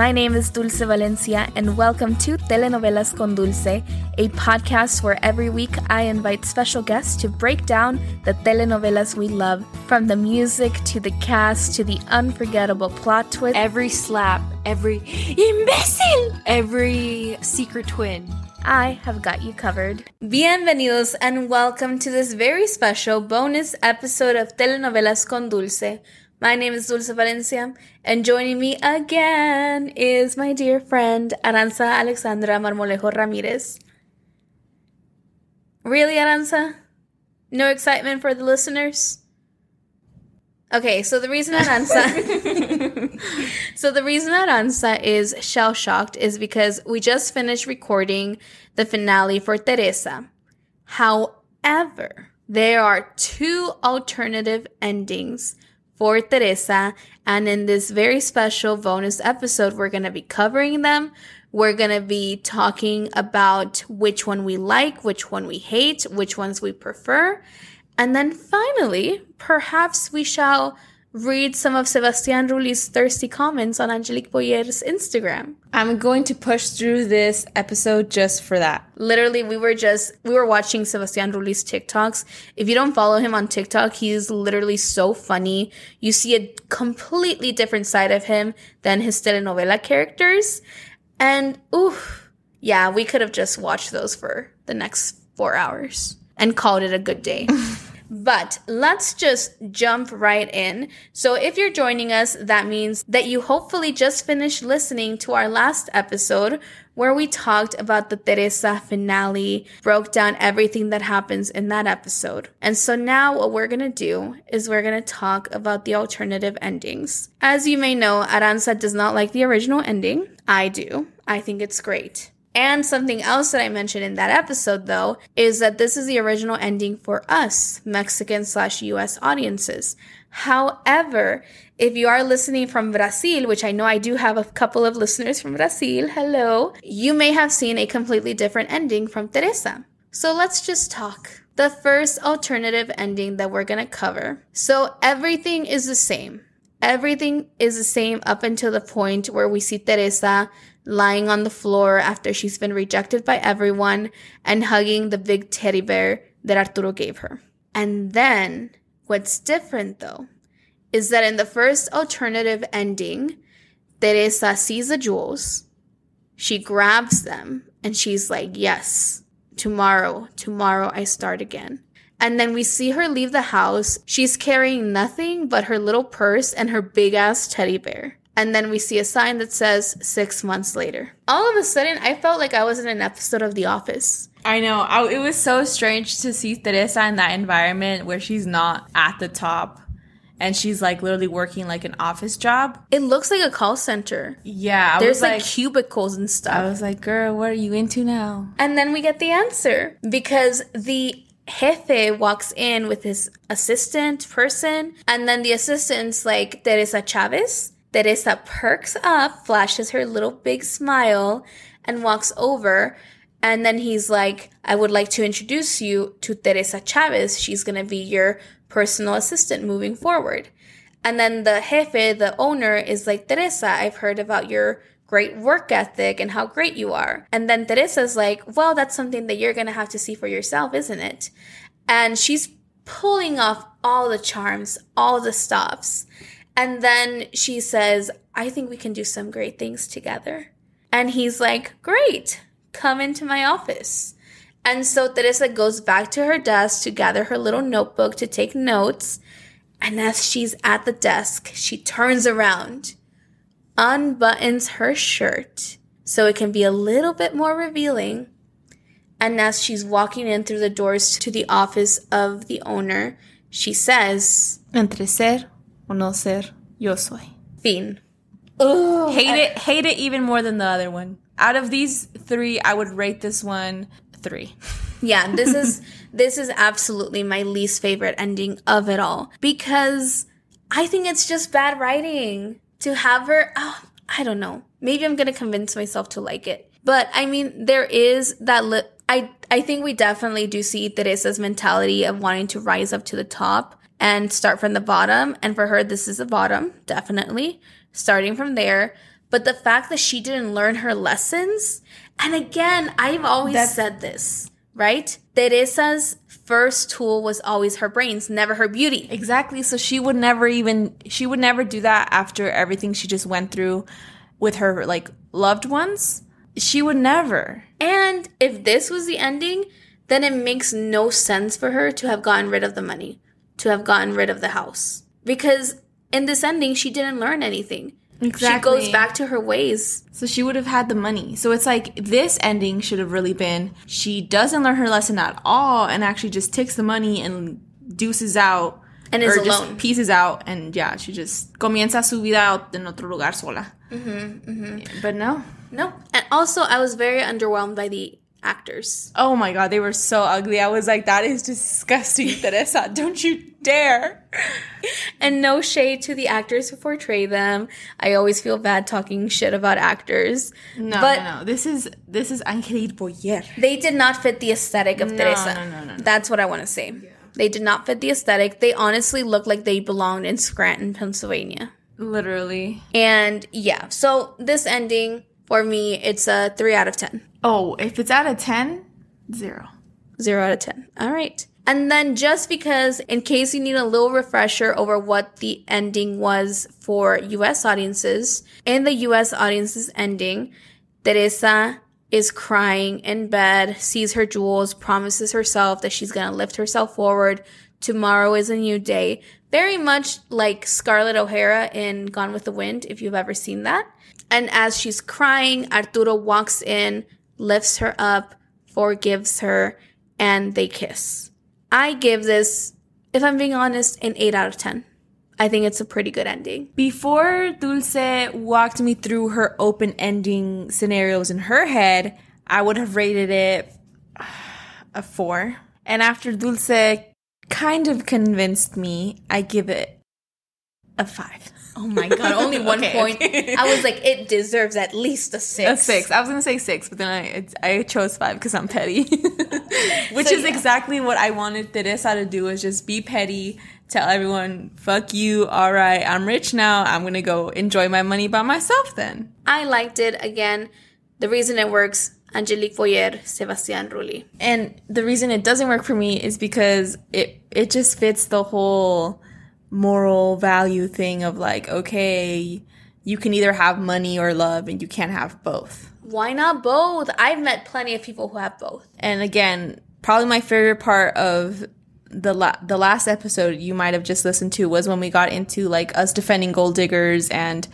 My name is Dulce Valencia, and welcome to Telenovelas con Dulce, a podcast where every week I invite special guests to break down the telenovelas we love, from the music to the cast to the unforgettable plot twist. Every slap, every imbécil, every secret twin. I have got you covered. Bienvenidos and welcome to this very special bonus episode of Telenovelas con Dulce. My name is Dulce Valencia, and joining me again is my dear friend Aranza Alexandra Marmolejo Ramirez. Really, Aranza? No excitement for the listeners? Okay, so the reason Aranza So the reason Aranza is shell shocked is because we just finished recording the finale for Teresa. However, there are two alternative endings for Teresa. And in this very special bonus episode, we're going to be covering them. We're going to be talking about which one we like, which one we hate, which ones we prefer. And then finally, perhaps we shall read some of Sebastian Rulli's thirsty comments on Angelique Boyer's Instagram. I'm going to push through this episode just for that. Literally, we were just we were watching Sebastian Rulli's TikToks. If you don't follow him on TikTok, he's literally so funny. You see a completely different side of him than his telenovela characters. And oof, yeah, we could have just watched those for the next four hours and called it a good day. But let's just jump right in. So, if you're joining us, that means that you hopefully just finished listening to our last episode where we talked about the Teresa finale, broke down everything that happens in that episode. And so now what we're gonna do is we're gonna talk about the alternative endings. As you may know, Aranza does not like the original ending. I do. I think it's great. And something else that I mentioned in that episode, though, is that this is the original ending for us, Mexican slash US audiences. However, if you are listening from Brazil, which I know I do have a couple of listeners from Brazil, hello, you may have seen a completely different ending from Teresa. So let's just talk. The first alternative ending that we're gonna cover. So everything is the same. Everything is the same up until the point where we see Teresa lying on the floor after she's been rejected by everyone and hugging the big teddy bear that Arturo gave her. And then, what's different though, is that in the first alternative ending, Teresa sees the jewels, she grabs them, and she's like, Yes, tomorrow, tomorrow I start again. And then we see her leave the house. She's carrying nothing but her little purse and her big ass teddy bear. And then we see a sign that says six months later. All of a sudden, I felt like I was in an episode of The Office. I know. I, it was so strange to see Teresa in that environment where she's not at the top and she's like literally working like an office job. It looks like a call center. Yeah. I There's like, like cubicles and stuff. I was like, girl, what are you into now? And then we get the answer because the Jefe walks in with his assistant person, and then the assistant's like Teresa Chavez. Teresa perks up, flashes her little big smile, and walks over. And then he's like, I would like to introduce you to Teresa Chavez. She's going to be your personal assistant moving forward. And then the jefe, the owner, is like, Teresa, I've heard about your great work ethic and how great you are. And then Teresa's like, well, that's something that you're going to have to see for yourself, isn't it? And she's pulling off all the charms, all the stops. And then she says, I think we can do some great things together. And he's like, Great, come into my office. And so Teresa goes back to her desk to gather her little notebook to take notes. And as she's at the desk, she turns around, unbuttons her shirt so it can be a little bit more revealing. And as she's walking in through the doors to the office of the owner, she says, Entre ser o no ser, yo soy. Fin. Ugh, hate I- it, hate it even more than the other one. Out of these three, I would rate this one three. Yeah, this is this is absolutely my least favorite ending of it all because I think it's just bad writing to have her. Oh, I don't know. Maybe I'm gonna convince myself to like it, but I mean, there is that. Li- I I think we definitely do see Teresa's mentality of wanting to rise up to the top and start from the bottom. And for her, this is the bottom, definitely starting from there. But the fact that she didn't learn her lessons, and again, I've always That's- said this, right? Teresa's first tool was always her brains, never her beauty. Exactly. So she would never even she would never do that after everything she just went through with her like loved ones. She would never. And if this was the ending, then it makes no sense for her to have gotten rid of the money, to have gotten rid of the house. Because in this ending, she didn't learn anything. Exactly. She goes back to her ways. So she would have had the money. So it's like this ending should have really been she doesn't learn her lesson at all and actually just takes the money and deuces out And is or just alone. pieces out and yeah, she just comienza su vida en otro lugar sola. Mm-hmm, But no. No. And also, I was very underwhelmed by the actors. Oh my god, they were so ugly. I was like, that is disgusting, Teresa. Don't you dare. And no shade to the actors who portray them. I always feel bad talking shit about actors. No, but no, no. This is this is Angelique Boyer. they did not fit the aesthetic of No, Teresa. no, no, no, no. That's what I want to say. They did not fit the aesthetic. They honestly looked like they belonged in Scranton, Pennsylvania. Literally. And yeah, so this ending for me, it's a three out of 10. Oh, if it's out of 10, zero. Zero out of 10. All right. And then just because, in case you need a little refresher over what the ending was for US audiences, in the US audience's ending, Teresa is crying in bed, sees her jewels, promises herself that she's going to lift herself forward. Tomorrow is a new day. Very much like Scarlett O'Hara in Gone with the Wind, if you've ever seen that. And as she's crying, Arturo walks in, lifts her up, forgives her, and they kiss. I give this, if I'm being honest, an 8 out of 10. I think it's a pretty good ending. Before Dulce walked me through her open ending scenarios in her head, I would have rated it uh, a four. And after Dulce kind of convinced me, I give it a five. Oh my god, only one Okay, point. I was like, it deserves at least a 6. A six. I was gonna say six, but then I I chose five because I'm petty, which So, is yeah. exactly what I wanted Teresa to do. Is just be petty, tell everyone, "Fuck you." All right, I'm rich now. I'm gonna go enjoy my money by myself. Then I liked it. Again, the reason it works, Angelique Boyer, Sebastian Rulli. And the reason it doesn't work for me is because it it just fits the whole moral value thing of like, okay, you can either have money or love and you can't have both. Why not both? I've met plenty of people who have both. And again, probably my favorite part of the la- the last episode you might have just listened to was when we got into like us defending gold diggers and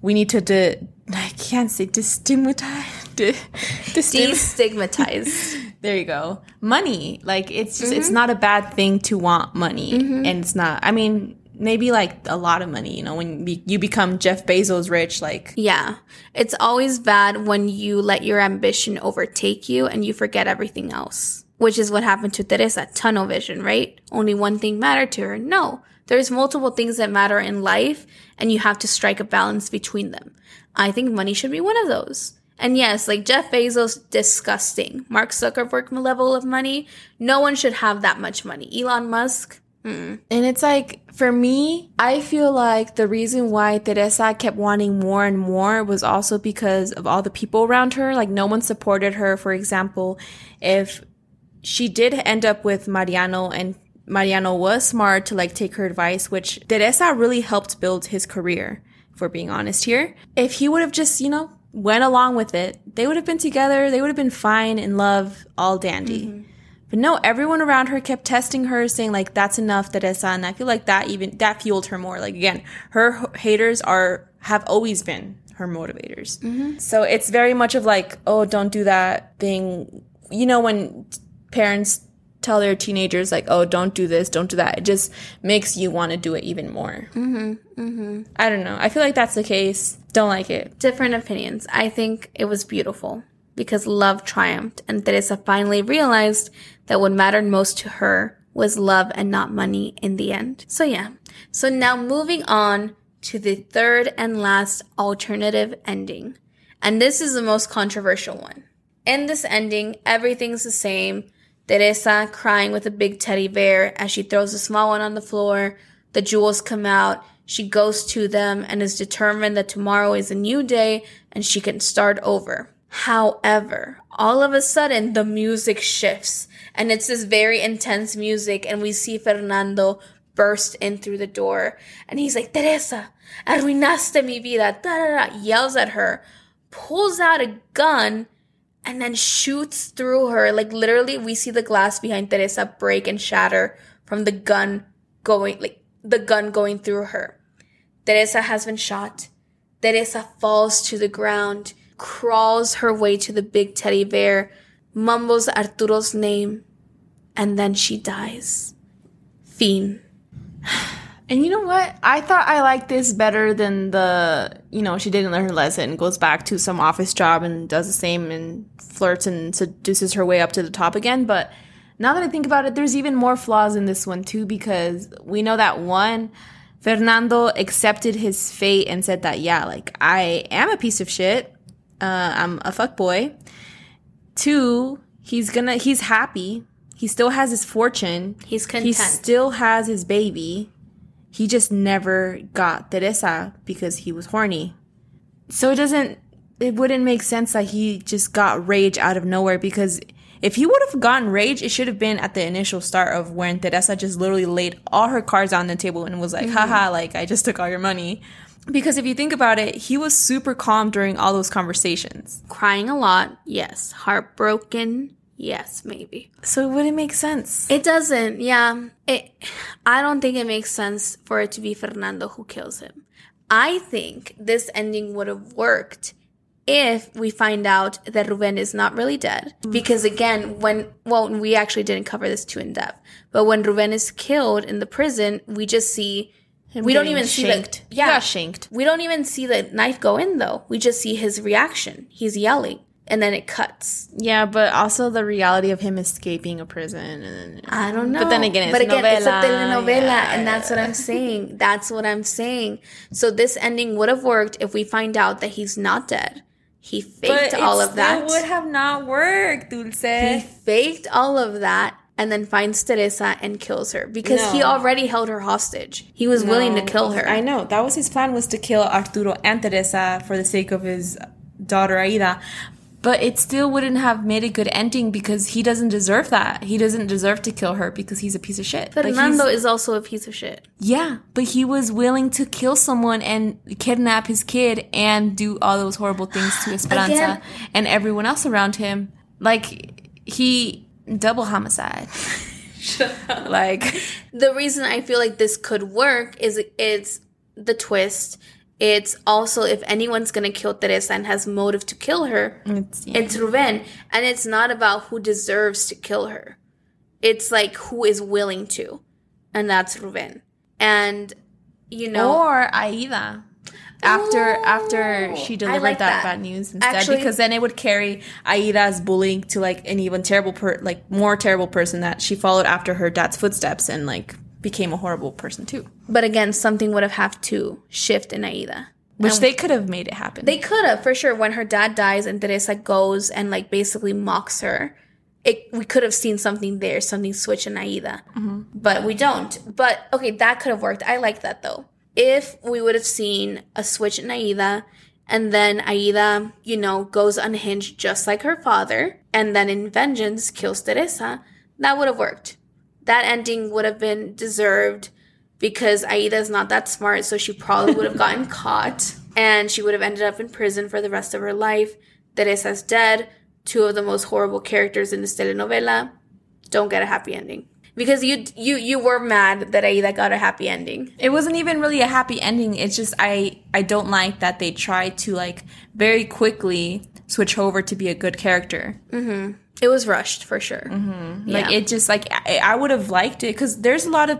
we need to de- I can't say destigmatize de- destig- Destigmatized. There you go. Money. Like it's just Mm-hmm. it's not a bad thing to want money. And it's not I mean, maybe like a lot of money, you know, when be- you become Jeff Bezos rich like yeah. It's always bad when you let your ambition overtake you and you forget everything else. Which is what happened to Teresa, tunnel vision, right? Only one thing mattered to her. No. There's multiple things that matter in life and you have to strike a balance between them. I think money should be one of those. And yes, like Jeff Bezos, disgusting. Mark Zuckerberg level of money, no one should have that much money. Elon Musk, hmm. And it's like, for me, I feel like the reason why Teresa kept wanting more and more was also because of all the people around her. Like, no one supported her. For example, if she did end up with Mariano and Mariano was smart to like take her advice, which Teresa really helped build his career, if we're being honest here. If he would have just, you know, went along with it, they would have been together. They would have been fine in love, all dandy. Mm-hmm. But no, everyone around her kept testing her, saying like, "That's enough, Teresa." And I feel like that even that fueled her more. Like again, her h- haters are have always been her motivators. Mm-hmm. So it's very much of like, "Oh, don't do that thing." You know, when parents tell their teenagers like, "Oh, don't do this, don't do that," it just makes you want to do it even more. Mm-hmm. Mm-hmm. I don't know. I feel like that's the case. Don't like it. different opinions. I think it was beautiful because love triumphed and Teresa finally realized that what mattered most to her was love and not money in the end. So yeah. So now moving on to the third and last alternative ending. And this is the most controversial one. In this ending, everything's the same. Teresa crying with a big teddy bear as she throws a small one on the floor. The jewels come out. She goes to them and is determined that tomorrow is a new day and she can start over. However, all of a sudden the music shifts and it's this very intense music and we see Fernando burst in through the door and he's like, Teresa, arruinaste mi vida, da, da, da, yells at her, pulls out a gun and then shoots through her. Like literally we see the glass behind Teresa break and shatter from the gun going, like the gun going through her. Teresa has been shot. Teresa falls to the ground, crawls her way to the big teddy bear, mumbles Arturo's name, and then she dies. Fin. And you know what? I thought I liked this better than the, you know, she didn't learn her lesson, goes back to some office job and does the same and flirts and seduces her way up to the top again. But now that I think about it, there's even more flaws in this one too, because we know that one, Fernando accepted his fate and said that, yeah, like, I am a piece of shit. Uh, I'm a fuck boy. Two, he's gonna, he's happy. He still has his fortune. He's content. He still has his baby. He just never got Teresa because he was horny. So it doesn't, it wouldn't make sense that he just got rage out of nowhere because if he would have gotten rage, it should have been at the initial start of when Teresa just literally laid all her cards on the table and was like, mm-hmm. haha, like I just took all your money. Because if you think about it, he was super calm during all those conversations. Crying a lot, yes. Heartbroken, yes, maybe. So it wouldn't make sense. It doesn't, yeah. It I don't think it makes sense for it to be Fernando who kills him. I think this ending would have worked if we find out that Ruben is not really dead. Because again, when well, we actually didn't cover this too in depth. But when Ruben is killed in the prison, we just see we don't even see shanked. the He got shanked. We don't even see the knife go in though. We just see his reaction. He's yelling. And then it cuts. Yeah, but also the reality of him escaping a prison. And I don't know. But then again, it's but again, it's a telenovela, yeah, and that's what I'm saying. That's what I'm saying. So this ending would have worked if we find out that he's not dead. He faked all of that. It would have not worked, Dulce. he faked all of that and then finds Teresa and kills her because he already held her hostage. He was willing to kill her. I know. That was his plan was to kill Arturo and Teresa for the sake of his daughter Aida. But it still wouldn't have made a good ending because he doesn't deserve that. He doesn't deserve to kill her because he's a piece of shit. Fernando is also a piece of shit. yeah, but he was willing to kill someone and kidnap his kid and do all those horrible things to Esperanza Again- and everyone else around him. Like he double homicide. like the reason I feel like this could work is it's the twist. It's also if anyone's gonna kill Teresa and has motive to kill her, it's, it's Ruben. And it's not about who deserves to kill her. It's like who is willing to. And that's Ruben. And you know or Aida. After Oh, after she delivered like that, that. bad news instead, Actually- because then it would carry Aida's bullying to like an even terrible per like more terrible person that she followed after her dad's footsteps and like became a horrible person too. but again, something would have have to shift in Aida. Which they could have made it happen. They could have for sure. When her dad dies and Teresa goes and like basically mocks her, it we could have seen something there, something switch in Aida, mm-hmm. but we don't. But okay, that could have worked. I like that though. If we would have seen a switch in Aida, and then Aida, you know, goes unhinged just like her father, and then in vengeance kills Teresa, that would have worked. That ending would have been deserved because Aida is not that smart, so she probably would have gotten caught and she would have ended up in prison for the rest of her life. Teresa's dead. Two of the most horrible characters in this telenovela don't get a happy ending because you you you were mad that Aida got a happy ending. it wasn't even really a happy ending. It's just I I don't like that they tried to like very quickly switch over to be a good character. Mm-hmm. It was rushed for sure. Mm-hmm. Like Yeah. it just like I, I would have liked it because there's a lot of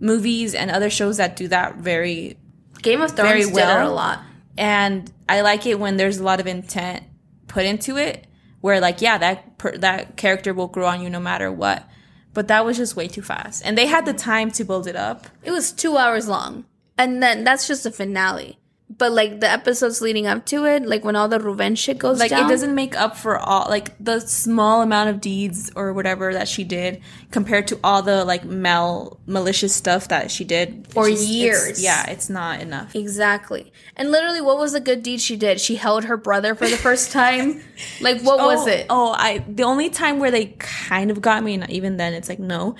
movies and other shows that do that very Game of Thrones very did it well. a lot. and I like it when there's a lot of intent put into it. Where like yeah that per, that character will grow on you no matter what, but that was just way too fast, and they had the time to build it up. It was two hours long, and then that's just a finale. But like the episodes leading up to it, like when all the Ruben shit goes like down, it doesn't make up for all like the small amount of deeds or whatever that she did compared to all the like mal malicious stuff that she did For It's it's- years. yeah, it's not enough. Exactly. And literally, what was the good deed she did? She held her brother for the first time. like, what was Oh, it? Oh, I the only time where they kind of got me, and even then it's like no,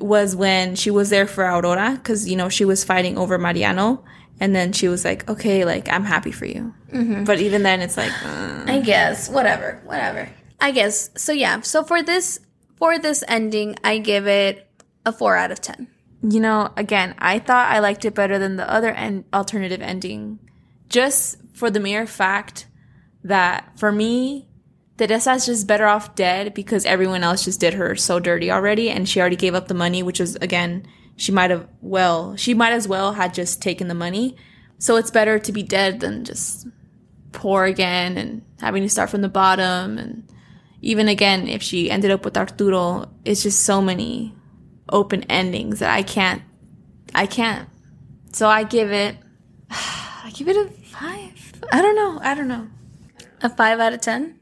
was when she was there for Aurora because you know she was fighting over Mariano, and then she was like, okay, like I'm happy for you, but even then it's like, uh, I guess whatever, whatever. I guess so. Yeah. So for this for this ending, I give it a four out of ten. you know, again, I thought I liked it better than the other end alternative ending, just for the mere fact that for me. Teresa's just better off dead because everyone else just did her so dirty already and she already gave up the money, which was again, she might have well, she might as well had just taken the money. So it's better to be dead than just poor again and having to start from the bottom and even again if she ended up with Arturo, it's just so many open endings that I can't I can't. So I give it I give it a 5. I don't know. I don't know. A five out of ten.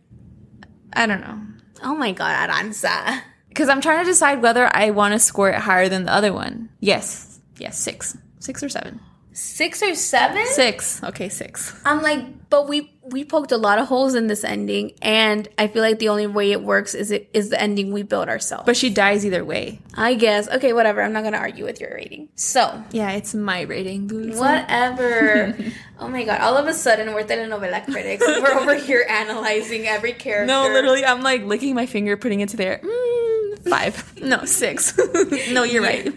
I don't know. Oh my god, Aranza. Because I'm trying to decide whether I want to score it higher than the other one. Yes. Yes, six. Six or seven. Six or seven? Six. Okay, six. I'm like, but we we poked a lot of holes in this ending, and I feel like the only way it works is it is the ending we built ourselves. But she dies either way. I guess okay, whatever. I'm not gonna argue with your rating. So Yeah, it's my rating. Whatever. oh my god! All of a sudden, we're telenovela critics. We're over here analyzing every character. No, literally, I'm like licking my finger, putting it to there. Mm, five. no, six. no, you're right.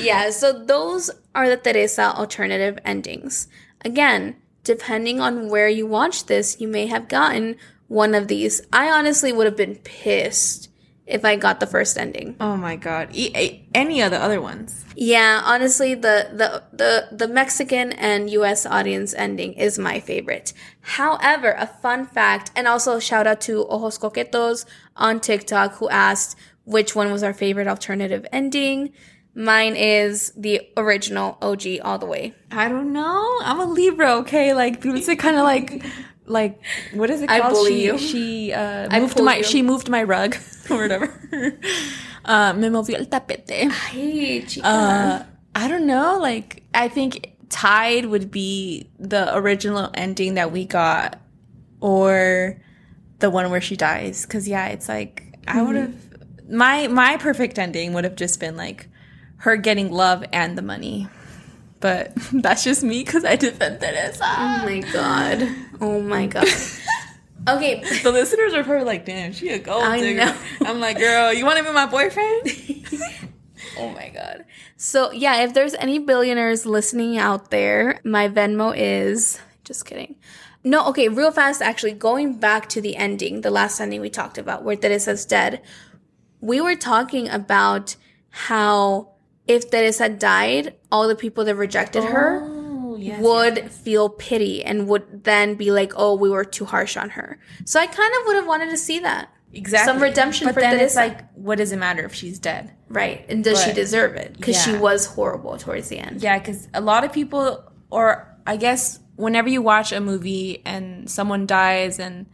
Yeah. So those are the Teresa alternative endings. Again, depending on where you watch this, you may have gotten one of these. I honestly would have been pissed if I got the first ending. oh my god. E- any of the other ones. Yeah, honestly, the, the the the Mexican and U.S. audience ending is my favorite. However, a fun fact, and also shout out to Ojos Coquetos on TikTok who asked which one was our favorite alternative ending. Mine is the original OG all the way. I don't know. I'm a Libra, okay? Like, Dulce kind of like, like, what is it I called? bully she, you. She uh, I moved my, you. she moved my rug or whatever. uh, me movió el tapete. Chica. Uh, I don't know. Like, I think tied would be the original ending that we got, or the one where she dies. Because yeah, it's like I would have my my perfect ending would have just been like her getting love and the money. But that's just me because I defend Teresa. oh my god. Oh my god. Okay, The listeners are probably like, "Damn, she a gold I digger." know. I'm like, "Girl, you want to be my boyfriend?" Oh my god. So yeah, if there's any billionaires listening out there, my Venmo is just kidding. No, okay, real fast actually, going back to the ending, the last ending we talked about where Teresa's dead. We were talking about how if Teresa died, all the people that rejected her Oh, yes, would feel pity and would then be like, "Oh, we were too harsh on her." So I kind of would have wanted to see that. exactly Some redemption But for then it's like, what does it matter if she's dead? Right. And does she deserve it? Because she was horrible towards the end. Yeah, because a lot of people, or I guess whenever you watch a movie and someone dies and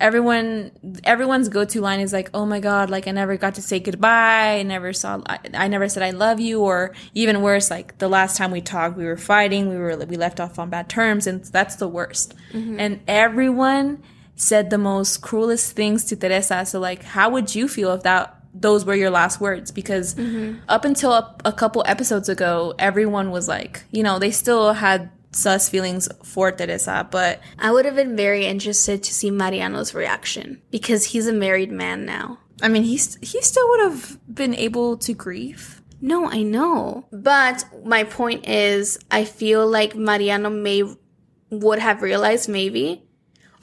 everyone everyone's go-to line is like oh my god like i never got to say goodbye. I never saw I, I never said i love you or even worse like the last time we talked we were fighting we were we left off on bad terms and that's the worst. Mm-hmm. And everyone said the most cruelest things to teresa. So like how would you feel if that those were your last words? Because mm-hmm. up until a, a couple episodes ago everyone was like you know they still had sus feelings for teresa but I would have been very interested to see Mariano's reaction because he's a married man now. I mean, he's he still would have been able to grieve. No, I know. But my point is, I feel like Mariano may would have realized maybe.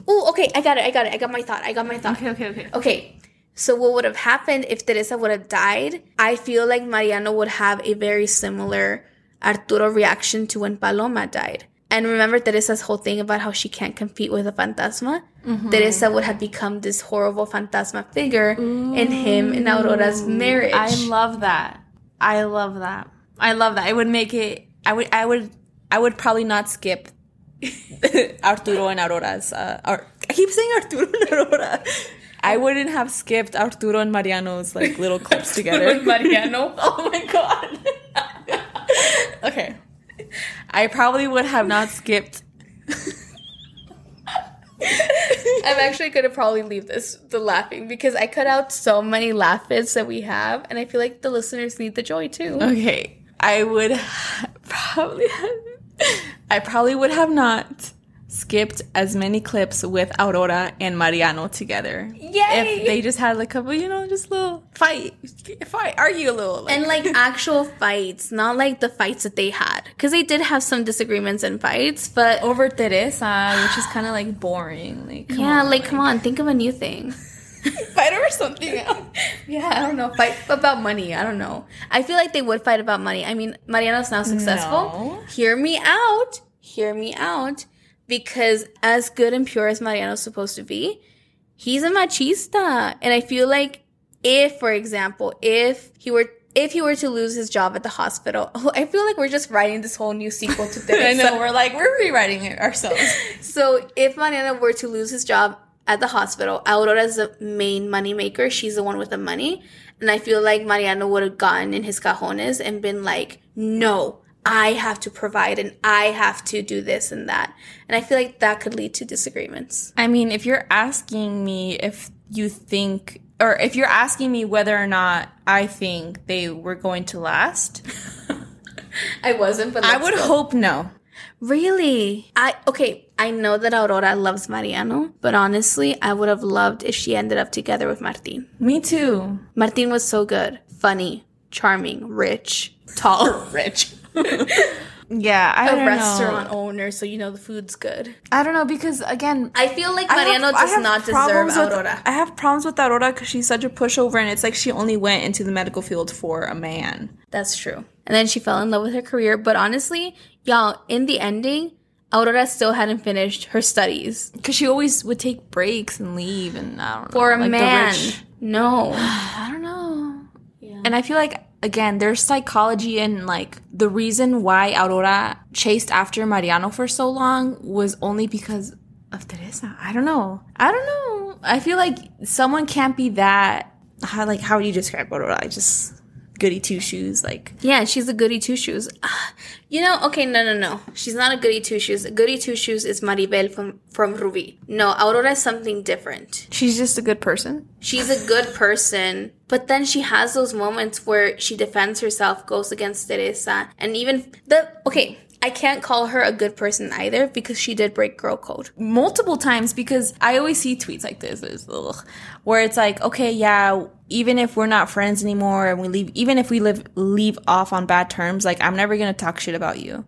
Oh, okay, I got it. I got it. I got my thought. I got my thought. okay, okay. Okay. Okay. So what would have happened if Teresa would have died? I feel like Mariano would have a very similar Arturo reaction to when Paloma died. And remember Teresa's whole thing about how she can't compete with a fantasma? Teresa would have become this horrible fantasma figure in him and Aurora's marriage. I love that. I love that. I love that. I would make it. I would. I would. I would probably not skip Arturo and Aurora's. Uh, Ar- I keep saying Arturo and Aurora. I wouldn't have skipped Arturo and Mariano's like little clips together. Mariano. oh my god. okay. I probably would have not skipped. I'm actually gonna probably leave this the laughing because I cut out so many laugh bits that we have, and I feel like the listeners need the joy too. Okay. I would ha- probably have, I probably would have not skipped as many clips with Aurora and Mariano together. Yay! If they just had like a couple, you know, just a little fight, fight, argue a little. Like, and like actual fights, not like the fights that they had, because they did have some disagreements and fights, but over Teresa, which is kind of like boring. Like, come yeah, on, like come on, think of a new thing. fight over something else. Yeah, I don't know. Fight about money. I don't know. I feel like they would fight about money. I mean, Mariano's now successful. No. Hear me out. Hear me out. Because as good and pure as Mariano's supposed to be, he's a machista. And I feel like if, for example, if he were if he were to lose his job at the hospital, oh, I feel like we're just writing this whole new sequel to this. I know we're like we're rewriting it ourselves. So if Mariano were to lose his job at the hospital, Aurora is the main money maker. She's the one with the money. And I feel like Mariano would have gotten in his cajones and been like, no, I have to provide and I have to do this and that. And I feel like that could lead to disagreements. I mean, if you're asking me if you think, or if you're asking me whether or not I think they were going to last, I wasn't, but I would go. hope no. Really? I okay, I know that Aurora loves Mariano, but honestly, I would have loved if she ended up together with Martin. Me too. Martin was so good, funny, charming, rich, tall, Rich. yeah, I a don't restaurant know. owner, so you know the food's good. I don't know because again, I feel like I have- Mariano does not deserve problems with- Aurora. I have problems with Aurora because she's such a pushover, and it's like she only went into the medical field for a man. That's true. And then she fell in love with her career, but honestly, y'all, in the ending, Aurora still hadn't finished her studies. Because she always would take breaks and leave, and I don't know. For a like man. No. I don't know. Yeah. And I feel like again, there's psychology in like the reason why Aurora chased after Mariano for so long was only because of Teresa. I don't know. I don't know. I feel like someone can't be that. How like how would you describe Aurora? I just goody two shoes. Like Yeah, she's a goody two shoes. You know, okay, no, no, no. She's not a goody two shoes. Goody two shoes is Maribel from, from Ruby. No, Aurora is something different. she's just a good person. She's a good person, but then she has those moments where she defends herself, goes against Teresa, and even the okay. I can't call her a good person either because she did break girl code. multiple times because I always see tweets like this, where it's like, okay, yeah, even if we're not friends anymore and we leave, even if we live leave off on bad terms, like I'm never gonna talk shit about you.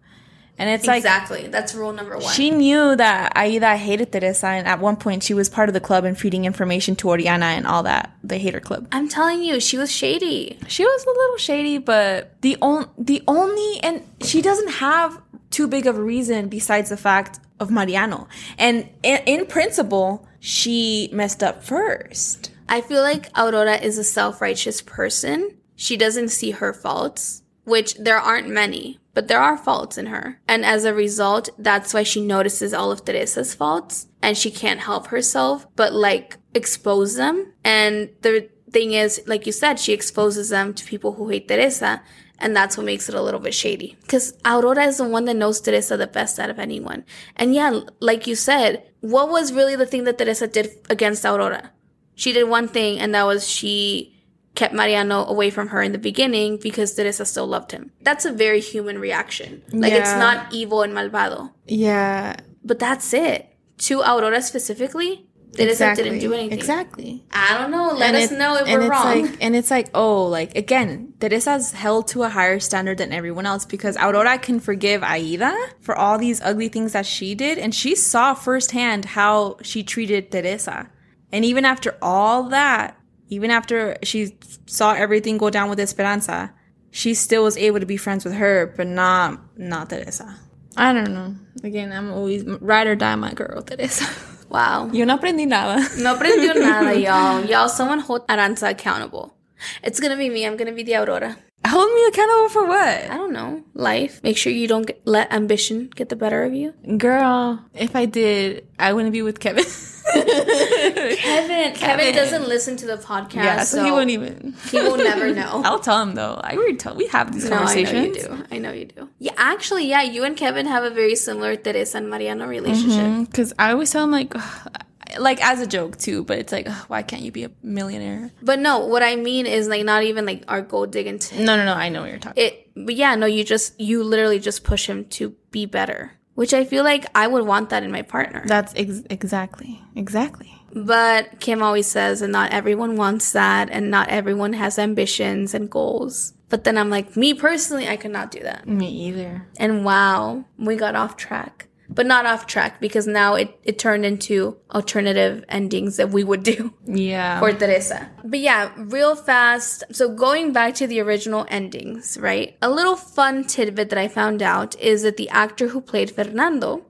And it's like exactly. That's rule number one. she knew that Aida hated Teresa, and at one point she was part of the club and feeding information to Oriana and all that, the hater club. I'm telling you, she was shady. She was a little shady, but the on, the only and she doesn't have too big of a reason besides the fact of Mariano. And in, in principle, she messed up first. I feel like Aurora is a self righteous person. She doesn't see her faults, which there aren't many, but there are faults in her. And as a result, that's why she notices all of Teresa's faults and she can't help herself but like expose them. And the thing is, like you said, she exposes them to people who hate Teresa. And that's what makes it a little bit shady. Because Aurora is the one that knows Teresa the best out of anyone. And yeah, like you said, what was really the thing that Teresa did against Aurora? She did one thing, and that was she kept Mariano away from her in the beginning because Teresa still loved him. That's a very human reaction. Like, it's not evil and malvado. Yeah, But that's it. To Aurora specifically, Teresa didn't do anything. Exactly. I don't know. Let And us it- know if and we're it's wrong. Like, and it's like, oh, like again, Teresa's held to a higher standard than everyone else because Aurora can forgive Aida for all these ugly things that she did, and she saw firsthand how she treated Teresa. And even after all that, even after she saw everything go down with Esperanza, she still was able to be friends with her, but not not Teresa. I don't know. Again, I'm always ride or die, my girl, Teresa. wow. Yo no aprendí nada. No aprendió nada, y'all. Y'all, someone hold Aranza accountable. It's gonna be me. I'm gonna be the Aurora. Hold me accountable for what? I don't know. Life. Make sure you don't get, let ambition get the better of you. Girl, if I did, I wouldn't be with Kevin. Kevin. Kevin doesn't listen to the podcast, yeah, so, so he won't even. he will never know. I'll tell him though. I already tell. We have these No, I know you do. I know you do. Yeah, actually, yeah, you and Kevin have a very similar Teresa and Mariano relationship. Mm-hmm, because I always tell him like, like as a joke too, but it's like, ugh, why can't you be a millionaire? But no, what I mean is like not even like our gold digging t- No, no, no. I know what you're talking. it. But yeah, no, you just you literally just push him to be better, which I feel like I would want that in my partner. That's ex- exactly, exactly. But Kim always says, and not everyone wants that, and not everyone has ambitions and goals. But then I'm like, me personally, I could not do that. Me either. And wow, we got off track. But not off track because now it, it turned into alternative endings that we would do Yeah. for Teresa. But yeah, real fast. So going back to the original endings, right? A little fun tidbit that I found out is that the actor who played Fernando,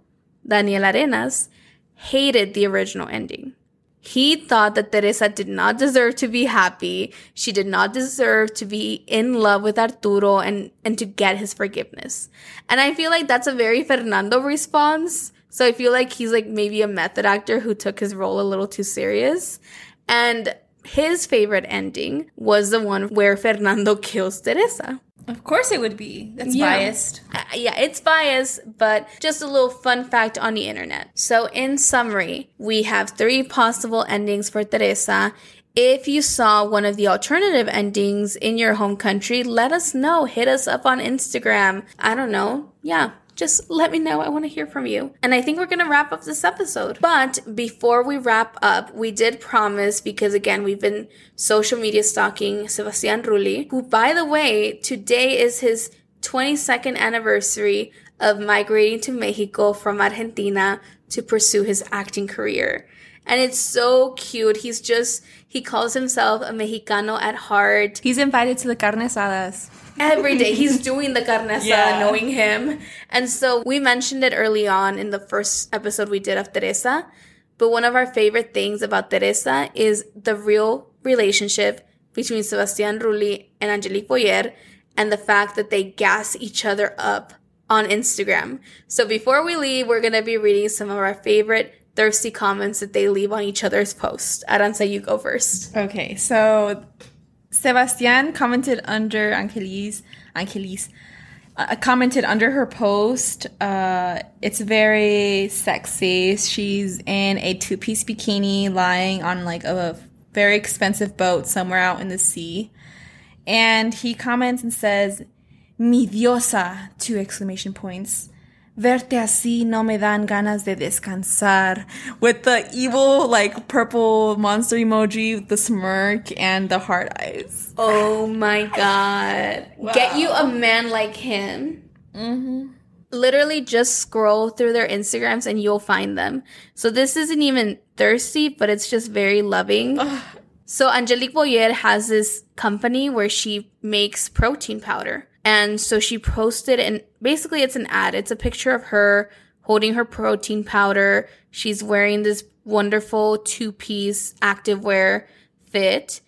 Daniel Arenas, hated the original ending. He thought that Teresa did not deserve to be happy. She did not deserve to be in love with Arturo and, and to get his forgiveness. And I feel like that's a very Fernando response. So I feel like he's like maybe a method actor who took his role a little too serious. And his favorite ending was the one where Fernando kills Teresa. Of course it would be. That's Yeah. biased. Uh, yeah, it's biased, but just a little fun fact on the internet. So, in summary, we have three possible endings for Teresa. If you saw one of the alternative endings in your home country, let us know. Hit us up on Instagram. I don't know. Yeah. Just let me know. I want to hear from you. And I think we're going to wrap up this episode. But before we wrap up, we did promise because again, we've been social media stalking Sebastian Rulli, who by the way, today is his 22nd anniversary of migrating to Mexico from Argentina to pursue his acting career. And it's so cute. He's just, he calls himself a Mexicano at heart. He's invited to the carne asadas. Every day he's doing the carne asada, Yeah. knowing him. And so we mentioned it early on in the first episode we did of Teresa. But one of our favorite things about Teresa is the real relationship between Sebastian Rulli and Angelique Boyer and the fact that they gas each other up on Instagram. So before we leave, we're going to be reading some of our favorite thirsty comments that they leave on each other's posts. Aranza, you go first. Okay, so Sebastian commented under Angelis, Angelis, uh, commented under her post. Uh, it's very sexy. She's in a two-piece bikini, lying on like a very expensive boat somewhere out in the sea. And he comments and says, "Mi diosa!" Two exclamation points. Verte así no me dan ganas de descansar. With the evil, like, purple monster emoji, the smirk, and the heart eyes. Oh my god. Get you a man like him. Mm-hmm. Literally just scroll through their Instagrams and you'll find them. So this isn't even thirsty, but it's just very loving. So Angelique Boyer has this company where she makes protein powder. And so she posted and basically it's an ad. It's a picture of her holding her protein powder. She's wearing this wonderful two-piece activewear fit.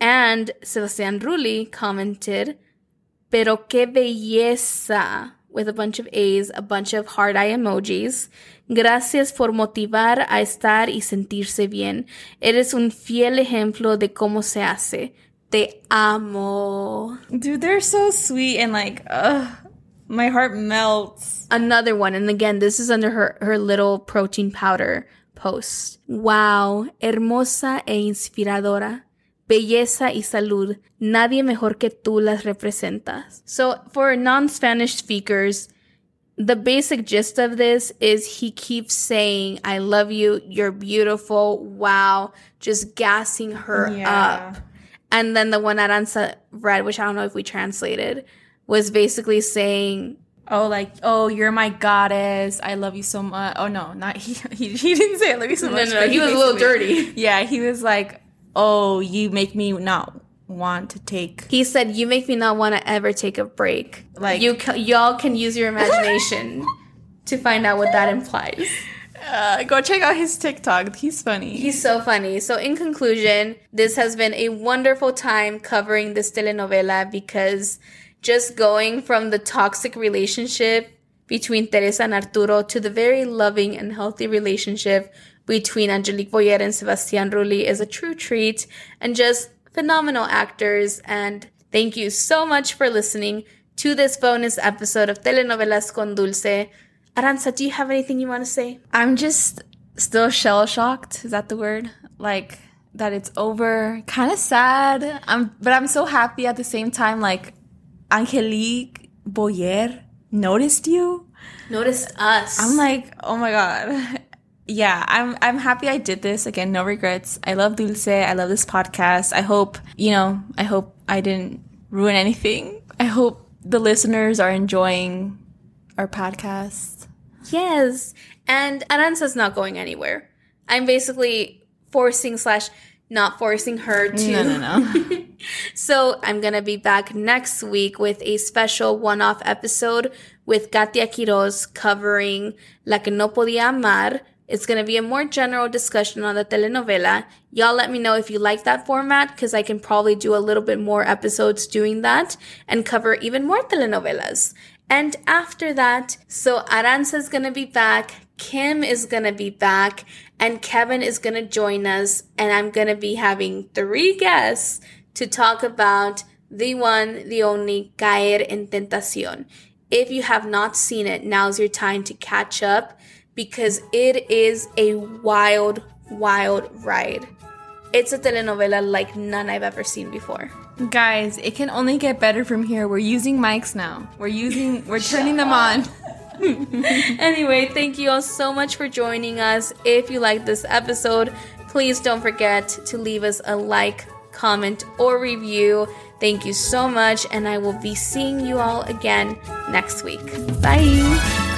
And Sebastian Rulli commented, Pero qué belleza, with a bunch of A's, a bunch of heart eye emojis. Gracias por motivar a estar y sentirse bien. Eres un fiel ejemplo de cómo se hace. Te amo. Dude, they're so sweet and like, ugh, my heart melts. Another one, and again, this is under her, her little protein powder post. Wow, hermosa e inspiradora. Belleza y salud. Nadie mejor que tú las representas. So, for non Spanish speakers, the basic gist of this is he keeps saying, I love you, you're beautiful, wow, just gassing her Yeah. up. And then the one Aranza read, which I don't know if we translated, was basically saying, Oh, like, oh, you're my goddess. I love you so much. Oh no, not he. He, he didn't say I love you so No, much. no, but he was a little dirty. Yeah, he was like, oh, you make me not want to take. He said, "You make me not want to ever take a break. Like- you, ca- y'all can use your imagination to find out what that implies." Uh, go check out his TikTok. He's funny. He's so funny. So, in conclusion, this has been a wonderful time covering this telenovela because just going from the toxic relationship between Teresa and Arturo to the very loving and healthy relationship between Angelique Boyer and Sebastian Rulli is a true treat and just phenomenal actors. And thank you so much for listening to this bonus episode of Telenovelas con Dulce. Aranza, do you have anything you want to say? I'm just still shell shocked. Is that the word? Like that it's over. Kind of sad. I'm, but I'm so happy at the same time. Like Angelique Boyer noticed you. Noticed us. I'm like, oh my god. Yeah, I'm I'm happy I did this. Again, no regrets. I love Dulce. I love this podcast. I hope, you know, I hope I didn't ruin anything. I hope the listeners are enjoying our podcast. Yes. And Aranza's not going anywhere. I'm basically forcing slash not forcing her to. No, no, no. so I'm going to be back next week with a special one off episode with Katia Quiroz covering La que no podía amar. It's going to be a more general discussion on the telenovela. Y'all let me know if you like that format because I can probably do a little bit more episodes doing that and cover even more telenovelas. And after that, so Aranza is gonna be back, Kim is gonna be back, and Kevin is gonna join us, and I'm gonna be having three guests to talk about the one, the only Caer en Tentacion. If you have not seen it, now's your time to catch up because it is a wild, wild ride. It's a telenovela like none I've ever seen before. Guys, it can only get better from here. We're using mics now. We're using we're turning them on. anyway, thank you all so much for joining us. If you like this episode, please don't forget to leave us a like, comment, or review. Thank you so much, and I will be seeing you all again next week. Bye.